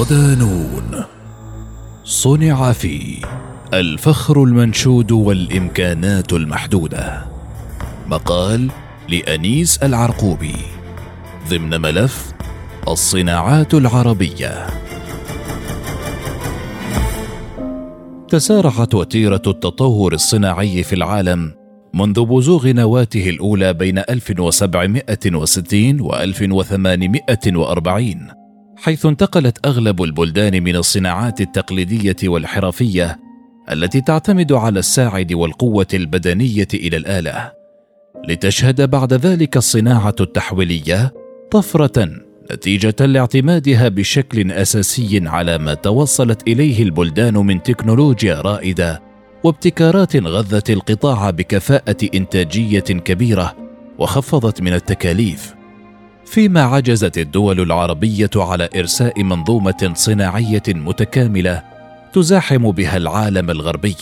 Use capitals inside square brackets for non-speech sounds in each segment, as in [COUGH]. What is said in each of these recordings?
صدانون صنع في الفخر المنشود والإمكانات المحدودة. مقال لأنيس العرقوبي. ضمن ملف الصناعات العربية. تسارعت وتيرة التطور الصناعي في العالم منذ بزوغ نواته الأولى بين 1760 و 1840 حيث انتقلت أغلب البلدان من الصناعات التقليدية والحرفية التي تعتمد على الساعد والقوة البدنية إلى الآلة. لتشهد بعد ذلك الصناعة التحويلية طفرة نتيجة لاعتمادها بشكل أساسي على ما توصلت إليه البلدان من تكنولوجيا رائدة وابتكارات غذت القطاع بكفاءة إنتاجية كبيرة وخفضت من التكاليف. فيما عجزت الدول العربية على إرساء منظومة صناعية متكاملة تزاحم بها العالم الغربي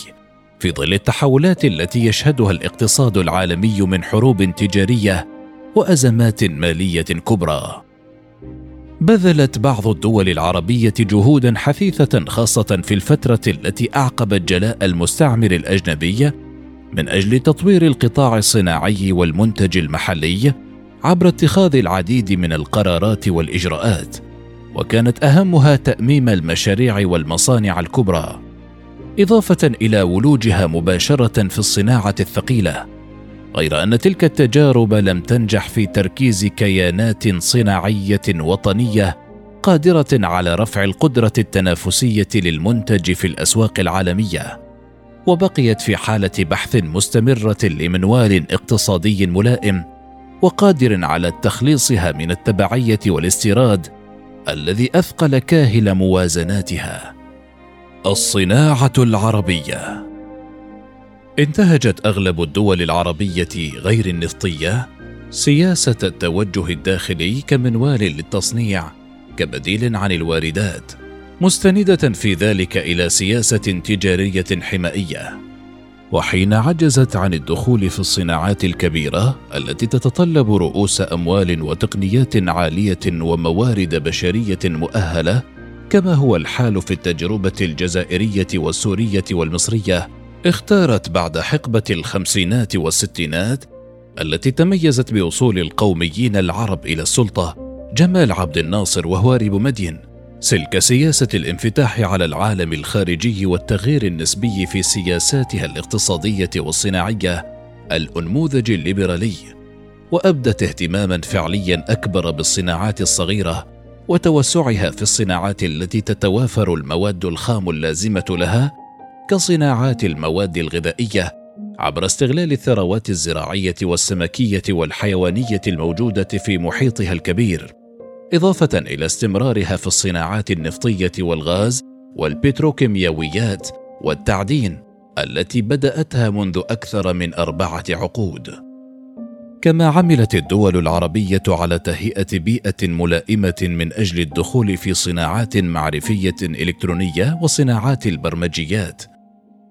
في ظل التحولات التي يشهدها الاقتصاد العالمي من حروب تجارية وأزمات مالية كبرى. بذلت بعض الدول العربية جهودا حثيثة خاصة في الفترة التي اعقبت جلاء المستعمر الأجنبي من أجل تطوير القطاع الصناعي والمنتج المحلي عبر اتخاذ العديد من القرارات والإجراءات وكانت أهمها تأميم المشاريع والمصانع الكبرى إضافة إلى ولوجها مباشرة في الصناعة الثقيلة غير أن تلك التجارب لم تنجح في تركيز كيانات صناعية وطنية قادرة على رفع القدرة التنافسية للمنتج في الأسواق العالمية وبقيت في حالة بحث مستمرة لمنوال اقتصادي ملائم وقادر على تخليصها من التبعية والاستيراد الذي أثقل كاهل موازناتها. الصناعة العربية. انتهجت أغلب الدول العربية غير النفطيه سياسة التوجه الداخلي كمنوال للتصنيع كبديل عن الواردات مستندة في ذلك إلى سياسة تجارية حمائية. وحين عجزت عن الدخول في الصناعات الكبيرة التي تتطلب رؤوس أموال وتقنيات عالية وموارد بشرية مؤهلة كما هو الحال في التجربة الجزائرية والسورية والمصرية اختارت بعد حقبة الخمسينات والستينات التي تميزت بوصول القوميين العرب إلى السلطة جمال عبد الناصر وهواري بومدين سلك سياسة الانفتاح على العالم الخارجي والتغيير النسبي في سياساتها الاقتصادية والصناعية الأنموذج الليبرالي وأبدت اهتماما فعليا أكبر بالصناعات الصغيرة وتوسعها في الصناعات التي تتوافر المواد الخام اللازمة لها كصناعات المواد الغذائية عبر استغلال الثروات الزراعية والسمكية والحيوانية الموجودة في محيطها الكبير. إضافة إلى استمرارها في الصناعات النفطية والغاز والبتروكيمياويات والتعدين التي بدأتها منذ أكثر من أربعة عقود. كما عملت الدول العربية على تهيئة بيئة ملائمة من أجل الدخول في صناعات معرفية إلكترونية وصناعات البرمجيات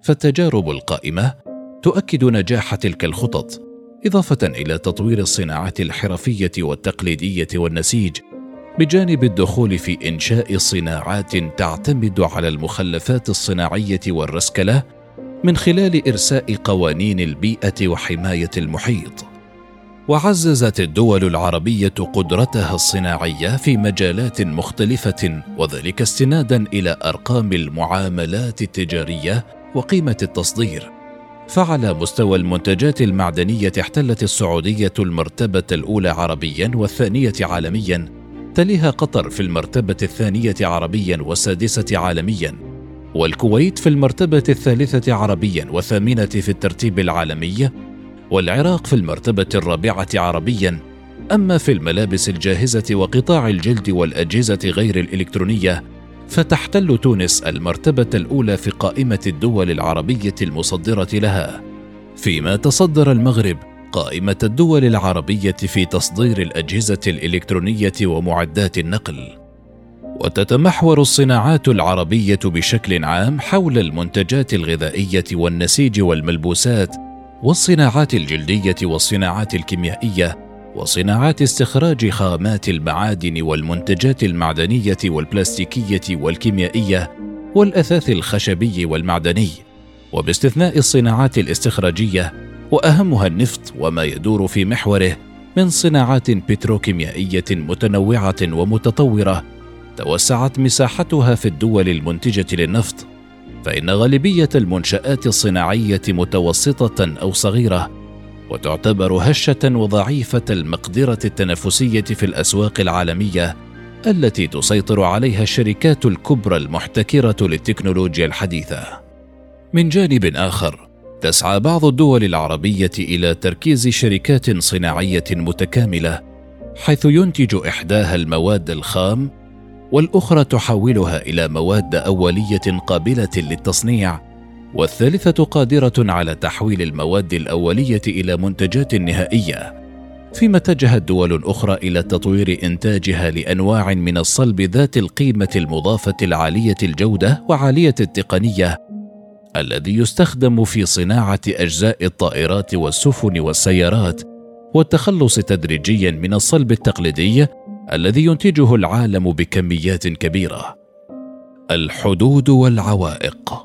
فالتجارب القائمة تؤكد نجاح تلك الخطط إضافة إلى تطوير الصناعات الحرفية والتقليدية والنسيج بجانب الدخول في إنشاء صناعات تعتمد على المخلفات الصناعية والرسكلة من خلال إرساء قوانين البيئة وحماية المحيط. وعززت الدول العربية قدرتها الصناعية في مجالات مختلفة وذلك استنادا إلى أرقام المعاملات التجارية وقيمة التصدير. فعلى مستوى المنتجات المعدنية احتلت السعودية المرتبة الأولى عربيا والثانية عالميا تليها قطر في المرتبة الثانية عربيا والسادسه عالميا والكويت في المرتبة الثالثة عربيا والثامنه في الترتيب العالمي والعراق في المرتبة الرابعة عربيا. أما في الملابس الجاهزة وقطاع الجلد والأجهزة غير الإلكترونية فتحتل تونس المرتبة الأولى في قائمة الدول العربية المصدرة لها، فيما تصدر المغرب قائمة الدول العربية في تصدير الأجهزة الإلكترونية ومعدات النقل. وتتمحور الصناعات العربية بشكل عام حول المنتجات الغذائية والنسيج والملبوسات والصناعات الجلدية والصناعات الكيميائية وصناعات استخراج خامات المعادن والمنتجات المعدنية والبلاستيكية والكيميائية والأثاث الخشبي والمعدني وباستثناء الصناعات الاستخراجية وأهمها النفط وما يدور في محوره من صناعات بتروكيميائية متنوعة ومتطورة توسعت مساحتها في الدول المنتجة للنفط فإن غالبية المنشآت الصناعية متوسطة أو صغيرة وتعتبر هشة وضعيفة المقدرة التنافسية في الأسواق العالمية التي تسيطر عليها الشركات الكبرى المحتكرة للتكنولوجيا الحديثة. من جانب آخر تسعى بعض الدول العربية إلى تركيز شركات صناعية متكاملة حيث ينتج إحداها المواد الخام والأخرى تحولها إلى مواد أولية قابلة للتصنيع والثالثة قادرة على تحويل المواد الأولية إلى منتجات نهائية. فيما اتجهت دول أخرى إلى تطوير إنتاجها لأنواع من الصلب ذات القيمة المضافة العالية الجودة وعالية التقنية الذي يستخدم في صناعة أجزاء الطائرات والسفن والسيارات والتخلص تدريجيا من الصلب التقليدي الذي ينتجه العالم بكميات كبيرة. الحدود والعوائق.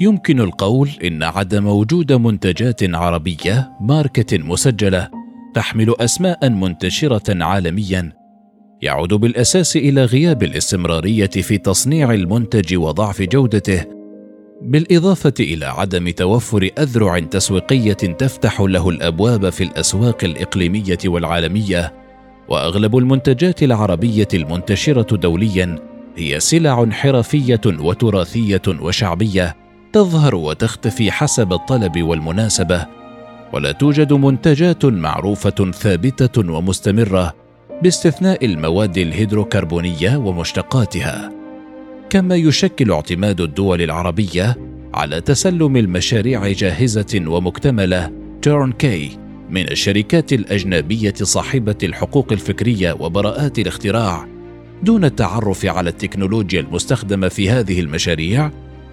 يمكن القول إن عدم وجود منتجات عربية ماركة مسجلة تحمل أسماء منتشرة عالميا يعود بالأساس إلى غياب الاستمرارية في تصنيع المنتج وضعف جودته بالإضافة إلى عدم توفر أذرع تسويقية تفتح له الأبواب في الأسواق الإقليمية والعالمية وأغلب المنتجات العربية المنتشرة دوليا هي سلع حرفية وتراثية وشعبية تظهر وتختفي حسب الطلب والمناسبة ولا توجد منتجات معروفة ثابتة ومستمرة باستثناء المواد الهيدروكربونية ومشتقاتها. كما يشكل اعتماد الدول العربية على تسلم المشاريع جاهزة ومكتملة تورن كي من الشركات الأجنبية صاحبة الحقوق الفكرية وبراءات الاختراع. دون التعرف على التكنولوجيا المستخدمة في هذه المشاريع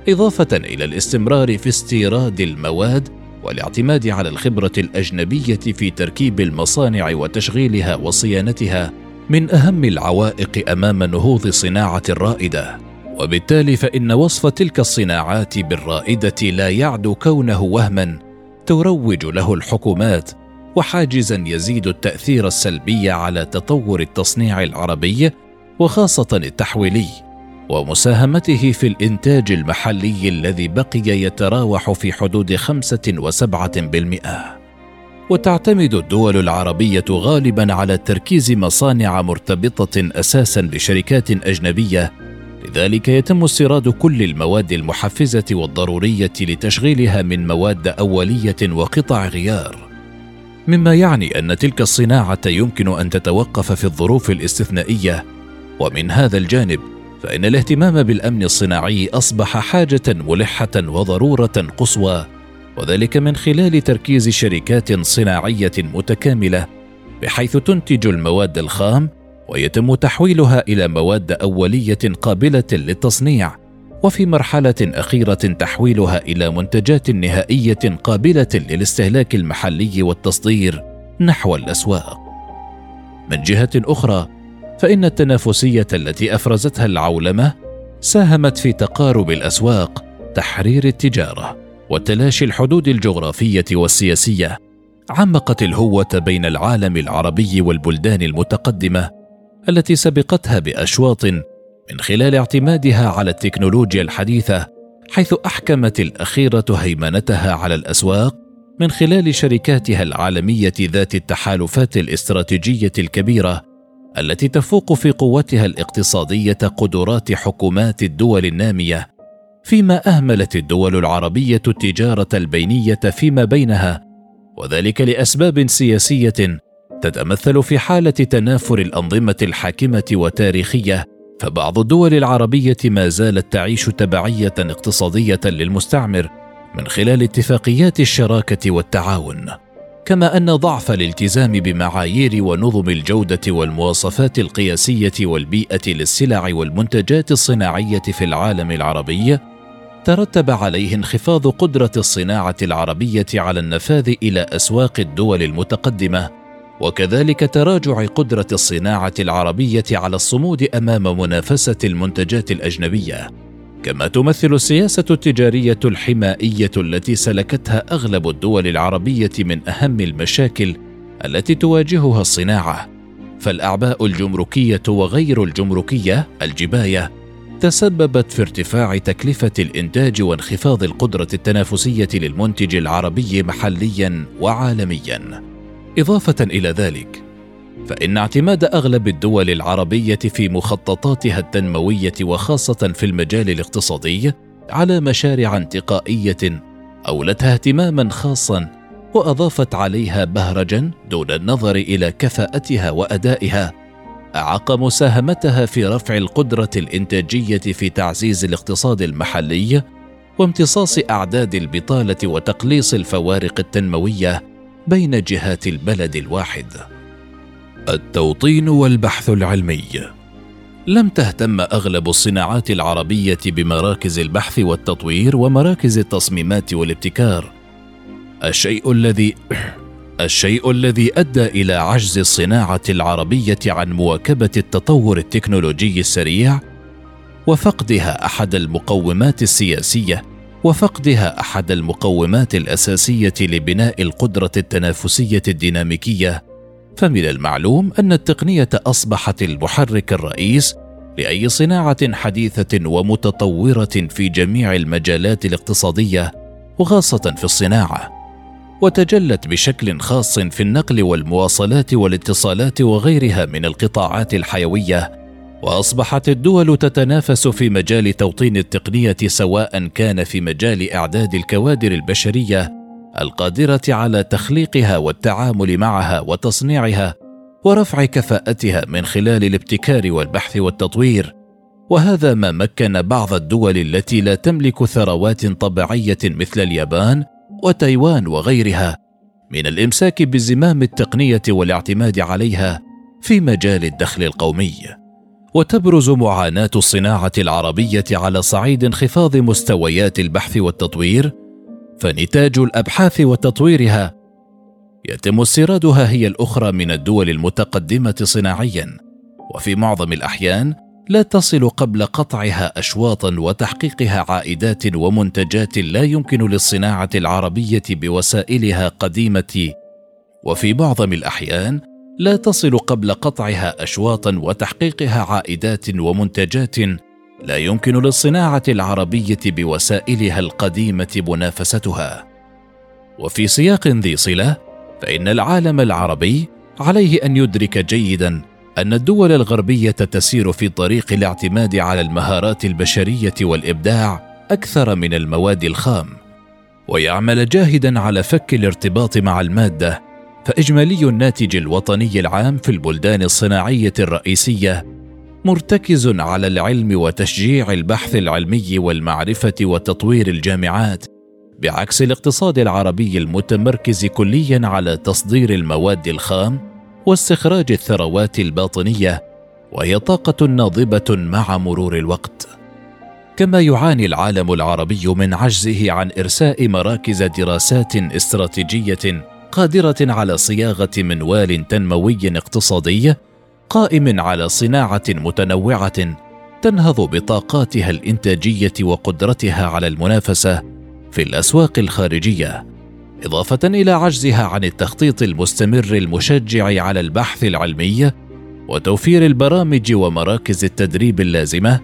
إضافة إلى الاستمرار في استيراد المواد والاعتماد على الخبرة الأجنبية في تركيب المصانع وتشغيلها وصيانتها من أهم العوائق أمام نهوض الصناعه الرائده وبالتالي فإن وصف تلك الصناعات بالرائدة لا يعدو كونه وهما تروج له الحكومات وحاجزا يزيد التأثير السلبي على تطور التصنيع العربي وخاصة التحويلي ومساهمته في الإنتاج المحلي الذي بقي يتراوح في حدود خمسة وسبعة بالمئة. وتعتمد الدول العربية غالبا على تركيز مصانع مرتبطة أساسا بشركات أجنبية لذلك يتم استيراد كل المواد المحفزة والضرورية لتشغيلها من مواد أولية وقطع غيار. مما يعني أن تلك الصناعة يمكن أن تتوقف في الظروف الاستثنائية. ومن هذا الجانب فإن الاهتمام بالأمن الصناعي أصبح حاجة ملحة وضرورة قصوى وذلك من خلال تركيز شركات صناعية متكاملة بحيث تنتج المواد الخام ويتم تحويلها إلى مواد أولية قابلة للتصنيع وفي مرحلة أخيرة تحويلها إلى منتجات نهائية قابلة للاستهلاك المحلي والتصدير نحو الأسواق. من جهة أخرى، فإن التنافسية التي أفرزتها العولمة ساهمت في تقارب الأسواق تحرير التجارة وتلاشي الحدود الجغرافية والسياسية عمقت الهوة بين العالم العربي والبلدان المتقدمة التي سبقتها بأشواط من خلال اعتمادها على التكنولوجيا الحديثة حيث أحكمت الأخيرة هيمنتها على الأسواق من خلال شركاتها العالمية ذات التحالفات الاستراتيجية الكبيرة التي تفوق في قوتها الاقتصادية قدرات حكومات الدول النامية فيما أهملت الدول العربية التجارة البينية فيما بينها وذلك لأسباب سياسية تتمثل في حالة تنافر الأنظمة الحاكمة وتاريخية فبعض الدول العربية ما زالت تعيش تبعية اقتصادية للمستعمر من خلال اتفاقيات الشراكة والتعاون. كما أن ضعف الالتزام بمعايير ونظم الجودة والمواصفات القياسية والبيئة للسلع والمنتجات الصناعية في العالم العربي ترتب عليه انخفاض قدرة الصناعة العربية على النفاذ إلى أسواق الدول المتقدمة. وكذلك تراجع قدرة الصناعة العربية على الصمود أمام منافسة المنتجات الأجنبية. كما تمثل السياسة التجارية الحمائية التي سلكتها أغلب الدول العربية من أهم المشاكل التي تواجهها الصناعة. فالأعباء الجمركية وغير الجمركية الجباية تسببت في ارتفاع تكلفة الإنتاج وانخفاض القدرة التنافسية للمنتج العربي محليا وعالميا. إضافة إلى ذلك فإن اعتماد أغلب الدول العربية في مخططاتها التنموية وخاصة في المجال الاقتصادي على مشاريع انتقائية أولتها اهتماما خاصا وأضافت عليها بهرجا دون النظر إلى كفاءتها وأدائها أعاق مساهمتها في رفع القدرة الإنتاجية في تعزيز الاقتصاد المحلي وامتصاص أعداد البطالة وتقليص الفوارق التنموية بين جهات البلد الواحد. التوطين والبحث العلمي. لم تهتم أغلب الصناعات العربية بمراكز البحث والتطوير ومراكز التصميمات والابتكار. الشيء الذي [CLEARS THROAT] الشيء الذي أدى إلى عجز الصناعة العربية عن مواكبة التطور التكنولوجي السريع وفقدها أحد المقومات السياسية. وفقدها أحد المقومات الأساسية لبناء القدرة التنافسية الديناميكية فمن المعلوم أن التقنية أصبحت المحرك الرئيس لأي صناعة حديثة ومتطورة في جميع المجالات الاقتصادية وخاصة في الصناعة. وتجلت بشكل خاص في النقل والمواصلات والاتصالات وغيرها من القطاعات الحيوية وأصبحت الدول تتنافس في مجال توطين التقنية سواء كان في مجال إعداد الكوادر البشرية القادرة على تخليقها والتعامل معها وتصنيعها ورفع كفاءتها من خلال الابتكار والبحث والتطوير. وهذا ما مكن بعض الدول التي لا تملك ثروات طبيعية مثل اليابان وتايوان وغيرها من الإمساك بزمام التقنية والاعتماد عليها في مجال الدخل القومي. وتبرز معاناة الصناعة العربية على صعيد انخفاض مستويات البحث والتطوير فنتاج الأبحاث وتطويرها يتم استيرادها هي الأخرى من الدول المتقدمة صناعيا. وفي معظم الأحيان لا تصل قبل قطعها اشواطا وتحقيقها عائدات ومنتجات لا يمكن للصناعة العربية بوسائلها قديمة. وفي معظم الأحيان لا تصل قبل قطعها اشواطا وتحقيقها عائدات ومنتجات لا يمكن للصناعة العربية بوسائلها القديمة منافستها. وفي سياق ذي صلة فإن العالم العربي عليه أن يدرك جيدا أن الدول الغربية تسير في طريق الاعتماد على المهارات البشرية والإبداع أكثر من المواد الخام ويعمل جاهدا على فك الارتباط مع المادة فإجمالي الناتج الوطني العام في البلدان الصناعية الرئيسية مرتكز على العلم وتشجيع البحث العلمي والمعرفة وتطوير الجامعات بعكس الاقتصاد العربي المتمركز كليا على تصدير المواد الخام واستخراج الثروات الباطنية وهي طاقة ناضبة مع مرور الوقت. كما يعاني العالم العربي من عجزه عن إرساء مراكز دراسات استراتيجية قادرة على صياغة منوال تنموي اقتصادي قائم على صناعة متنوعة تنهض بطاقاتها الإنتاجية وقدرتها على المنافسة في الأسواق الخارجية إضافة إلى عجزها عن التخطيط المستمر المشجع على البحث العلمي وتوفير البرامج ومراكز التدريب اللازمة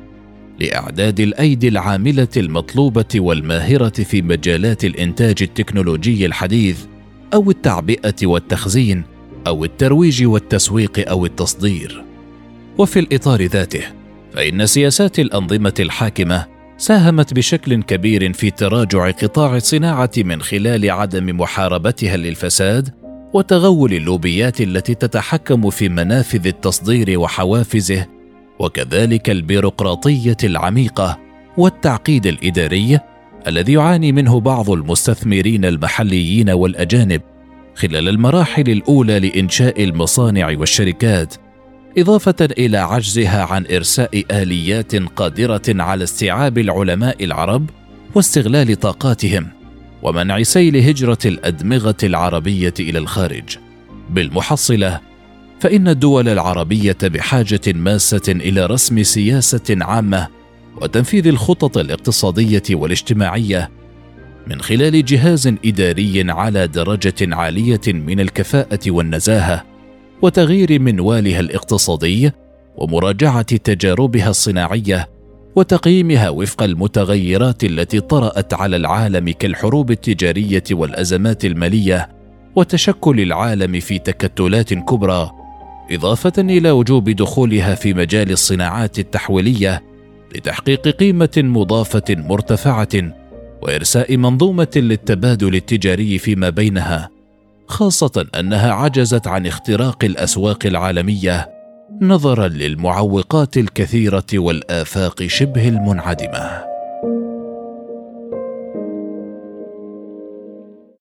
لإعداد الأيدي العاملة المطلوبة والماهرة في مجالات الإنتاج التكنولوجي الحديث. أو التعبئة والتخزين أو الترويج والتسويق أو التصدير. وفي الإطار ذاته فإن سياسات الأنظمة الحاكمة ساهمت بشكل كبير في تراجع قطاع الصناعة من خلال عدم محاربتها للفساد وتغول اللوبيات التي تتحكم في منافذ التصدير وحوافزه وكذلك البيروقراطية العميقة والتعقيد الإداري الذي يعاني منه بعض المستثمرين المحليين والأجانب خلال المراحل الأولى لإنشاء المصانع والشركات إضافة إلى عجزها عن إرساء آليات قادرة على استيعاب العلماء العرب واستغلال طاقاتهم ومنع سيل هجرة الأدمغة العربية إلى الخارج. بالمحصلة فإن الدول العربية بحاجة ماسة إلى رسم سياسة عامة وتنفيذ الخطط الاقتصادية والاجتماعية من خلال جهاز إداري على درجة عالية من الكفاءة والنزاهة وتغيير منوالها الاقتصادي ومراجعة تجاربها الصناعية وتقييمها وفق المتغيرات التي طرأت على العالم كالحروب التجارية والأزمات المالية وتشكل العالم في تكتلات كبرى إضافة إلى وجوب دخولها في مجال الصناعات التحويلية لتحقيق قيمة مضافة مرتفعة وإرساء منظومة للتبادل التجاري فيما بينها خاصة أنها عجزت عن اختراق الأسواق العالمية نظرا للمعوقات الكثيرة والآفاق شبه المنعدمة.